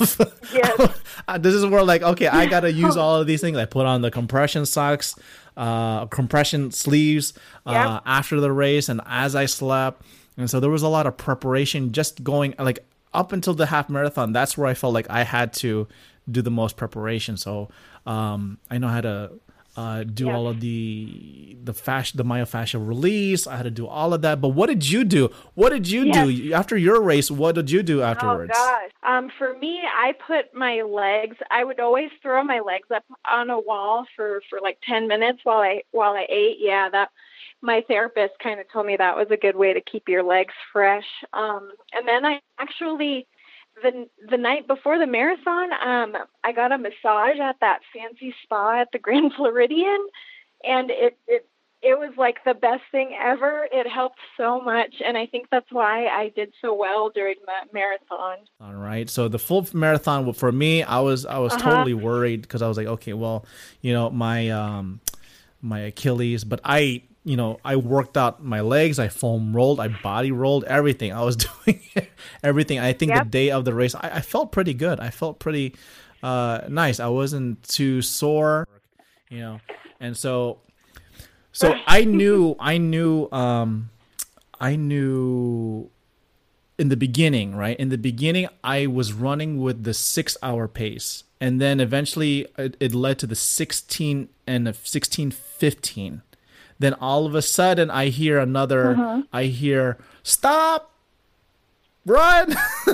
Yes. This is where like okay, I gotta use all of these things. I put on the compression socks, uh, compression sleeves uh, after the race, and as I slept, and so there was a lot of preparation just going like up until the half marathon. That's where I felt like I had to do the most preparation. So um, I know how to. Uh, do Yeah. all of the the fascia, the myofascial release. I had to do all of that. But what did you do? What did you do after your race? What did you do afterwards? Oh gosh. Um, for me, I put my legs. I would always throw my legs up on a wall for for like ten minutes while I while I ate. Yeah, that my therapist kind of told me that was a good way to keep your legs fresh. Um, and then I actually the the night before the marathon, um, I got a massage at that fancy spa at the Grand Floridian, and it it it was like the best thing ever. It helped so much, and I think that's why I did so well during the marathon. All right. So the full marathon for me, I was I was Uh-huh. totally worried because I was like, okay, well, you know, my um my Achilles, but I you know, I worked out my legs, I foam rolled, I body rolled, everything. I was doing everything. I think yep. the day of the race, I, I, felt pretty good. I felt pretty uh, nice. I wasn't too sore, you know, and so, so I knew, I knew, um, I knew in the beginning, right? In the beginning, I was running with the six hour pace. And then eventually it, it led to the 16 and 16 15 then all of a sudden I hear another uh-huh. I hear stop! Run!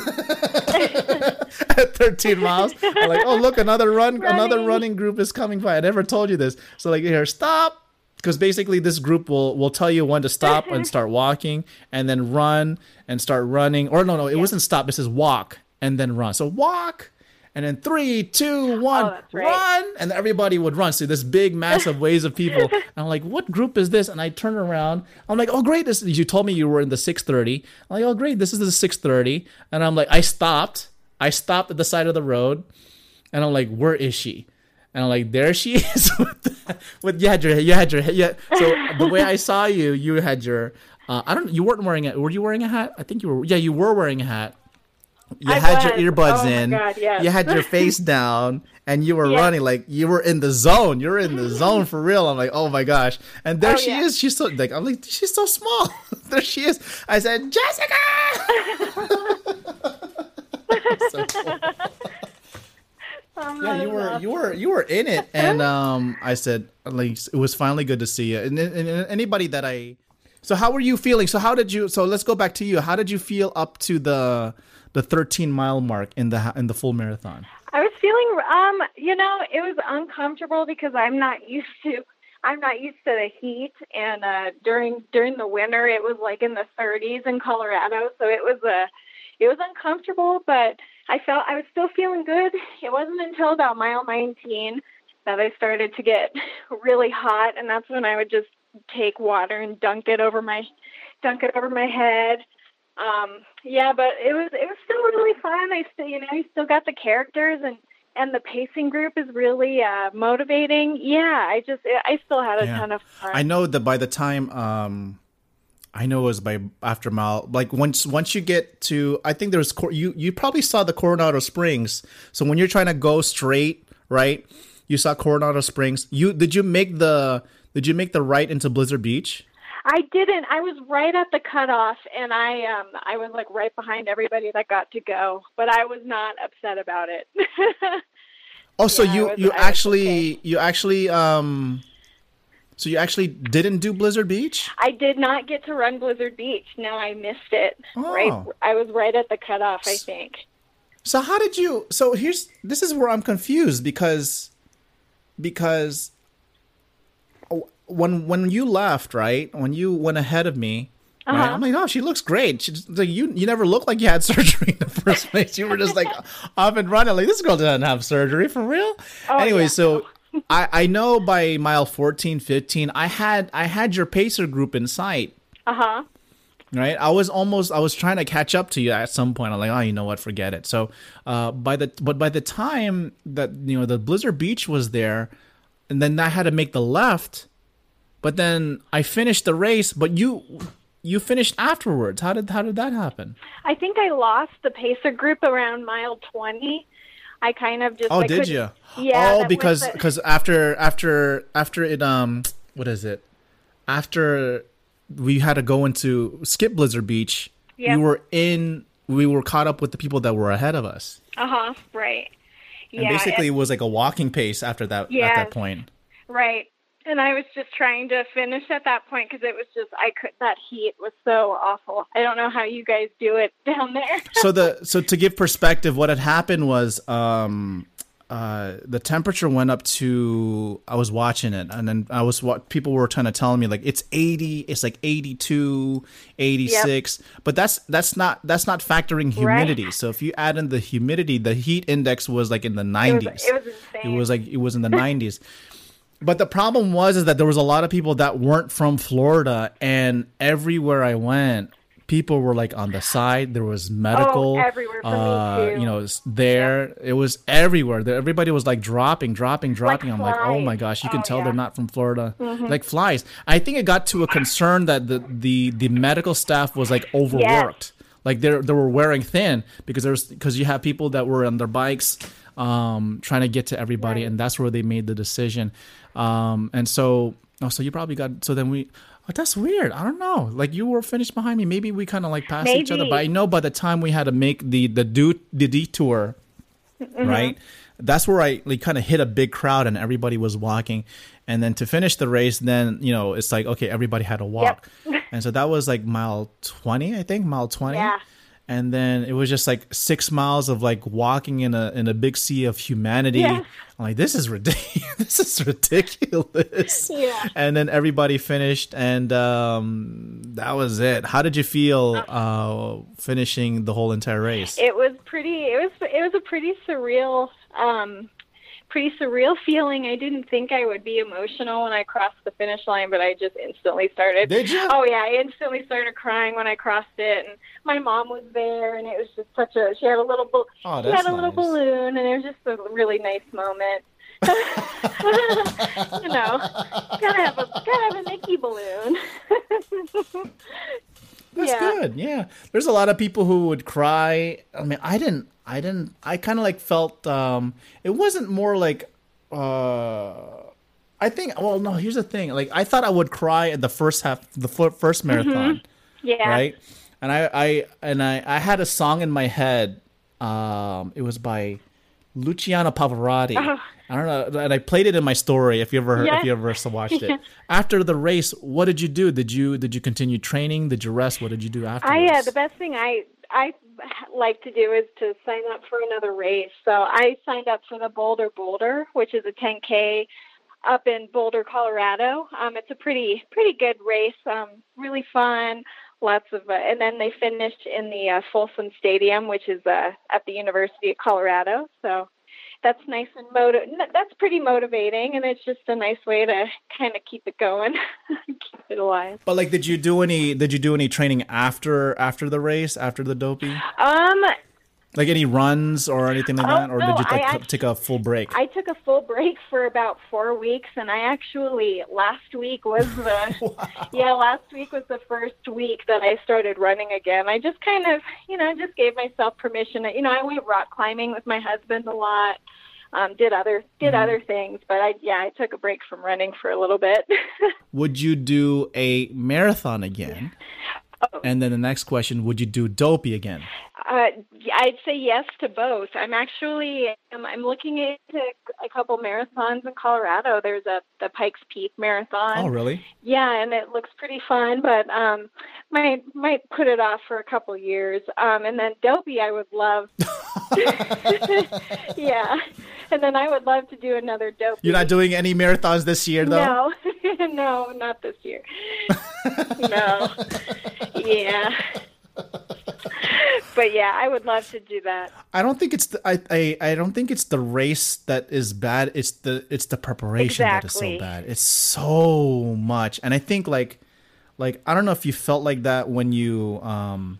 At 13 miles. I'm like oh look another run running. another running group is coming by. I never told you this. So like here stop! Because basically this group will will tell you when to stop and start walking and then run and start running. Or no no it yeah. wasn't stop. It says walk and then run. So walk and then three, two, one, oh, right. run, and everybody would run. So this big, massive waves of people. And I'm like, what group is this? And I turn around. I'm like, oh great, this. You told me you were in the 6:30. I'm like, oh great, this is the 6:30. And I'm like, I stopped. I stopped at the side of the road, and I'm like, where is she? And I'm like, there she is. with, the, with you had your you had your yeah. So the way I saw you, you had your. Uh, I don't. You weren't wearing it. Were you wearing a hat? I think you were. Yeah, you were wearing a hat you I had was. your earbuds oh in, God, yes. you had your face down, and you were yes. running like you were in the zone. You're in the zone for real. I'm like, oh my gosh! And there oh, she yeah. is. She's so like I'm like she's so small. there she is. I said, Jessica. yeah, you were you were you were in it, and um, I said like it was finally good to see you. And, and, and anybody that I, so how were you feeling? So how did you? So let's go back to you. How did you feel up to the the 13 mile mark in the in the full marathon? I was feeling um you know it was uncomfortable because I'm not used to I'm not used to the heat and uh during during the winter it was like in the 30s in Colorado so it was a it was uncomfortable but I felt I was still feeling good. It wasn't until about mile 19 that I started to get really hot and that's when I would just take water and dunk it over my dunk it over my head um, yeah, but it was it was still really fun. I still you know you still got the characters and and the pacing group is really uh, motivating. Yeah, I just I still had a yeah. ton of fun. I know that by the time um, I know it was by after mile like once once you get to I think there's you you probably saw the Coronado Springs. So when you're trying to go straight, right? You saw Coronado Springs. You did you make the did you make the right into Blizzard Beach? I didn't. I was right at the cutoff, and I um I was like right behind everybody that got to go, but I was not upset about it. oh, so yeah, you was, you actually okay. you actually um. So you actually didn't do Blizzard Beach? I did not get to run Blizzard Beach. No, I missed it. Oh. Right, I was right at the cutoff. I think. So how did you? So here's this is where I'm confused because because when when you left, right? When you went ahead of me, uh-huh. right? I'm like, oh, she looks great. She's like, you you never looked like you had surgery in the first place. You were just like off and running. Like this girl doesn't have surgery for real. Oh, anyway, yeah. so. I, I know by mile 14, 15, I had I had your pacer group in sight. Uh huh. Right, I was almost I was trying to catch up to you at some point. I'm like, oh, you know what, forget it. So, uh, by the but by the time that you know the Blizzard Beach was there, and then I had to make the left but then I finished the race, but you you finished afterwards. How did how did that happen? I think I lost the pacer group around mile 20. I kind of just Oh, I did you? Yeah. Oh, because because the... after after after it um what is it? After we had to go into skip Blizzard Beach, yep. we were in we were caught up with the people that were ahead of us. Uh-huh, right. And yeah, basically it, it was like a walking pace after that yeah, at that point. Right and I was just trying to finish at that point because it was just I could that heat was so awful. I don't know how you guys do it down there. so the so to give perspective, what had happened was um uh, the temperature went up to I was watching it and then I was what people were trying to tell me like it's 80 it's like 82 86 yep. but that's that's not that's not factoring humidity right. so if you add in the humidity the heat index was like in the 90s it was, it was, insane. It was like it was in the 90s but the problem was is that there was a lot of people that weren't from Florida, and everywhere I went, people were like on the side. There was medical, oh, everywhere for uh, you know, there it was everywhere. Everybody was like dropping, dropping, dropping. I'm like, oh my gosh, you can Oh, tell yeah. they're not from Florida, like flies. I think it got to a concern that the the the medical staff was like overworked. Like they they were wearing thin because there's because you have people that were on their bikes um, trying to get to everybody, and that's where they made the decision. Um, and so, oh, so you probably got so then we. Oh, that's weird. I don't know. Like you were finished behind me. Maybe we kind of like passed each other. But I know by the time we had to make the the do the detour, Mm-hmm. right? That's where I like kind of hit a big crowd and everybody was walking. And then to finish the race, then you know it's like okay, everybody had to walk, and so that was like mile twenty, I think, mile twenty. Yeah. And then it was just like six miles of like walking in a in a big sea of humanity. I'm like, this is ridiculous. this is ridiculous. Yeah. And then everybody finished, and um, that was it. How did you feel uh, finishing the whole entire race? it was pretty it was it was a pretty surreal um pretty surreal feeling i didn't think i would be emotional when i crossed the finish line but i just instantly started Did you? oh yeah i instantly started crying when i crossed it and my mom was there and it was just such a she had a little bal- Oh, she had a little balloon and it was just a really nice moment you know gotta have a gotta have a mickey balloon That's yeah. good. Yeah. There's a lot of people who would cry. I mean, I didn't I didn't I kind of like felt um it wasn't more like uh I think well no, here's the thing. Like I thought I would cry at the first half the fir- first marathon, yeah right? And I I and I I had a song in my head. Um it was by Luciano Pavarotti. I don't know, and I played it in my story. If you ever Yeah. if you ever watched it after the race, what did you do? Did you did you continue training? Did you rest? What did you do after? I uh, the best thing I I like to do is to sign up for another race. So I signed up for the Boulder Boulder, which is a 10k up in Boulder, Colorado. Um, it's a pretty pretty good race. Um, really fun. Lots of, uh, and then they finished in the uh, Folsom Stadium, which is uh, at the University of Colorado. So that's nice and That's pretty motivating, and it's just a nice way to kind of keep it going, keep it alive. But like, did you do any? Did you do any training after after the race? After the dopey? Um, Like any runs or anything like Oh, that, or no, did you like, I c- act- take a full break? I took a full break for about four weeks, and I actually last week was the yeah last week was the first week that I started running again. I just kind of you know just gave myself permission. You know I went rock climbing with my husband a lot, um, did other did Mm-hmm. other things, but I yeah I took a break from running for a little bit. would you do a marathon again? Oh. And then the next question: Would you do dopey again? Uh, I'd say yes to both. I'm actually um, I'm looking into a couple marathons in Colorado. There's a the Pikes Peak Marathon. Oh, really? Yeah, and it looks pretty fun, but um, might might put it off for a couple years. Um, and then Dopey, I would love. yeah, and then I would love to do another Dopey. You're not doing any marathons this year, though. No, no, not this year. no. Yeah. But yeah, I would love to do that. I don't think it's the I, I I don't think it's the race that is bad. It's the it's the preparation that is so bad. It's so much, and I think like like I don't know if you felt like that when you um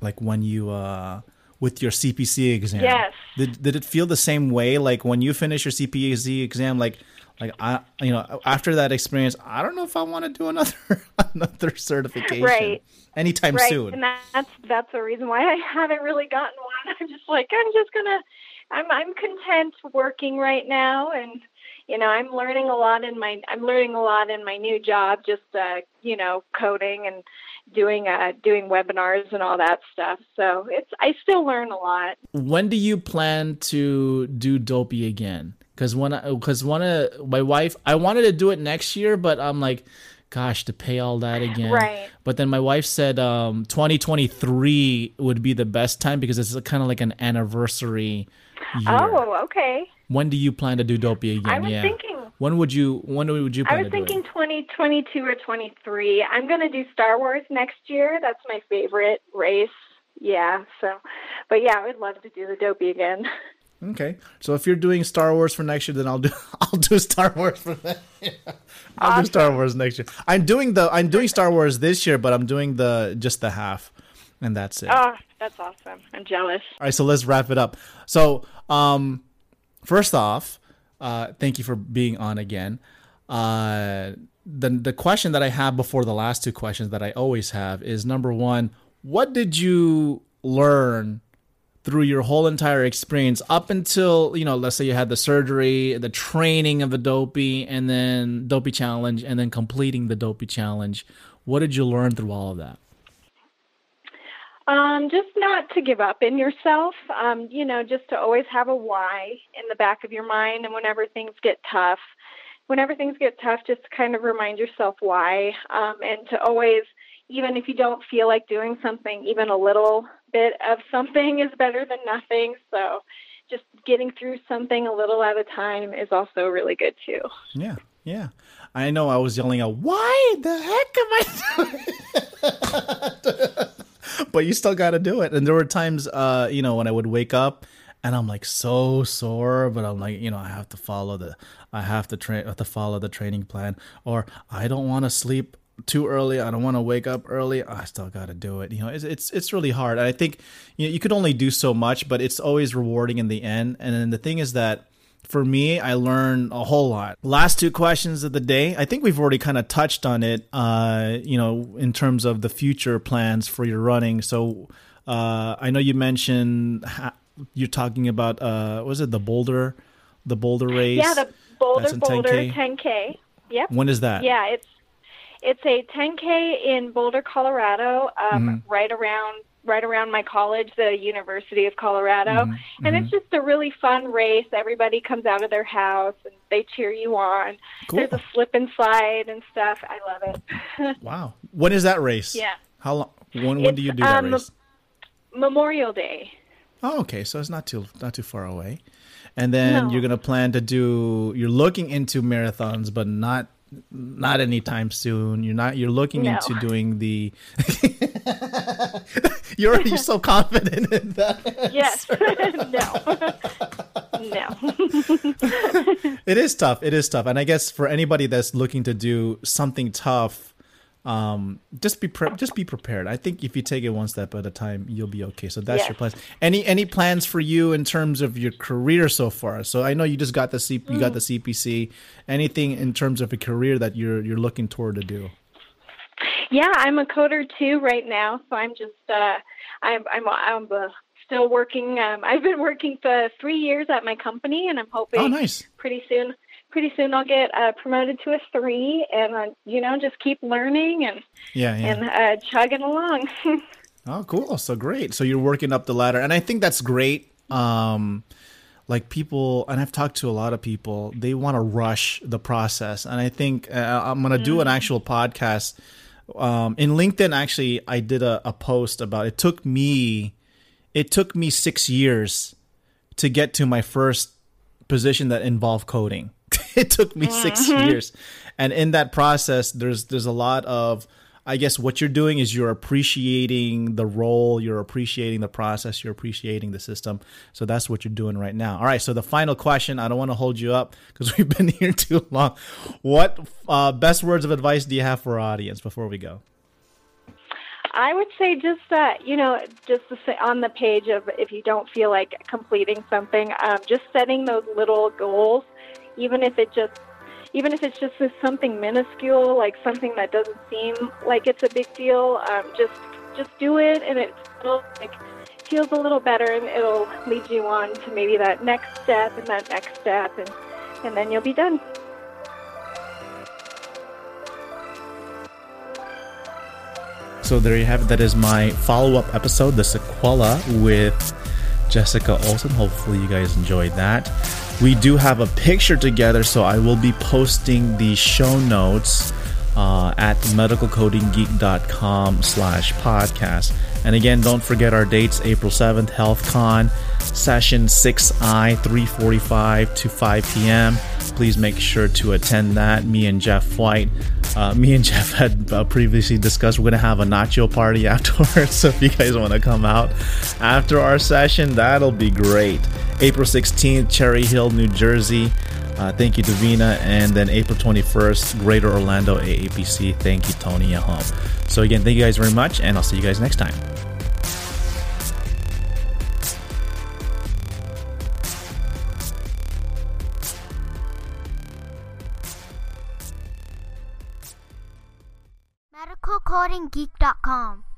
like when you uh with your CPC exam. Yes. Did did it feel the same way? Like when you finish your CPC exam, like like I you know after that experience, I don't know if I want to do another another certification Right. anytime right soon. and that's that's the reason why i haven't really gotten one i'm just like i'm just gonna i'm i'm content working right now and you know i'm learning a lot in my i'm learning a lot in my new job just uh you know coding and doing uh doing webinars and all that stuff so it's i still learn a lot when do you plan to do dopey again because when because one of my wife i wanted to do it next year but i'm like gosh to pay all that again Right. but then my wife said um 2023 would be the best time because it's kind of like an anniversary year oh okay when do you plan to do dopey again i was yeah thinking when would you when would you plan I was thinking it 2022 or 23. I'm going to do Star Wars next year. That's my favorite race. Yeah. So, but yeah, I would love to do the Dopey again. Okay, so if you're doing Star Wars for next year, then I'll do I'll do Star Wars for year. I'll awesome. do Star Wars next year. I'm doing the I'm doing Star Wars this year, but I'm doing the just the half, and that's it. Oh, that's awesome! I'm jealous. All right, so let's wrap it up. So, um, first off, uh, thank you for being on again. Uh, the the question that I have before the last two questions that I always have is number one, what did you learn through your whole entire experience up until you know let's say you had the surgery the training of the dopey and then dopey challenge and then completing the dopey challenge. What did you learn through all of that? Um, just not to give up in yourself um, you know just to always have a why in the back of your mind and whenever things get tough whenever things get tough just kind of remind yourself why um, and to always even if you don't feel like doing something, even a little bit of something is better than nothing. So just getting through something a little at a time is also really good too. Yeah, yeah. I know I was yelling out, why the heck am I doing But you still got to do it. And there were times, uh, you know, when I would wake up and I'm like so sore, but I'm like, you know, I have to follow the, I have to train, have to follow the training plan, or I don't want to sleep too early. I don't want to wake up early. I still got to do it. You know, it's, it's it's really hard. I think you know you could only do so much, but it's always rewarding in the end. And then the thing is that for me, I learned a whole lot. Last two questions of the day. I think we've already kind of touched on it. Uh, you know, in terms of the future plans for your running. So uh, I know you mentioned you're talking about uh, was it the Boulder, the Boulder race? Yeah, the Boulder Boulder 10K. 10K. Yep. When is that? Yeah, it's it's a 10K in Boulder, Colorado, um, mm-hmm. right around right around my college, the University of Colorado. Mm-hmm. And it's mm-hmm. just a really fun race. Everybody comes out of their house and they cheer you on. Cool. There's a slip and slide and stuff. I love it. wow. When is that race? Yeah. How long when when do you do that um, race? Memorial Day. Oh, okay. So it's not too not too far away. And then no. you're going to plan to do you're looking into marathons but not not anytime soon. You're not. You're looking no. into doing the. you're already so confident in that. Yes. no. no. it is tough. It is tough, and I guess for anybody that's looking to do something tough um just be pre- just be prepared. I think if you take it one step at a time you'll be okay. So that's yes. your plans. Any any plans for you in terms of your career so far? So i know you just got the C- you got the cpc anything in terms of a career that you're you're looking toward to do? Yeah i'm a coder too right now. So i'm just uh i'm i'm i'm uh, still working. Um i've been working for three years at my company and i'm hoping oh, nice. pretty soon pretty soon I'll get uh, promoted to a three, and uh, you know just keep learning and yeah, yeah. and uh, chugging along. oh, cool! So great. So you're working up the ladder, and I think that's great. Um, like people, and I've talked to a lot of people. They want to rush the process, and I think uh, I'm gonna mm. do an mm. actual podcast. Um, in LinkedIn, actually, I did a, a post about it. Took me, it took me six years to get to my first position that involved coding it took me mm-hmm. 6 years, and in that process, there's there's a lot of I guess what you're doing is you're appreciating the role, you're appreciating the process, you're appreciating the system. So that's what you're doing right now. All right. So the final question, I don't want to hold you up because we've been here too long. What uh, best words of advice do you have for our audience before we go? I would say just that, you know, just to say on the page of if you don't feel like completing something, um, just setting those little goals even if it just even if it's just something minuscule, like something that doesn't seem like it's a big deal, um, just just do it, and it like feels a little better, and it'll lead you on to maybe that next step and that next step, and and then you'll be done. So there you have it. That is my follow-up episode, the sequela with Jessica Olson. Hopefully, you guys enjoyed that. We do have a picture together, so I will be posting the show notes uh, at medicalcodinggeek.com slash podcast. And again, don't forget our dates, April 7th, HealthCon, session 6I, 3.45 to 5 p.m. Please make sure to attend that. Me and Jeff White uh, me and Jeff had uh, previously discussed we're gonna have a nacho party afterwards. So if you guys want to come out after our session, that'll be great. April 16th, Cherry Hill, New Jersey. Uh, thank you, Davina. And then April 21st, Greater Orlando AAPC. Thank you, Tony Ahom. So again, thank you guys very much, and I'll see you guys next time. MedicalCodingGeek.com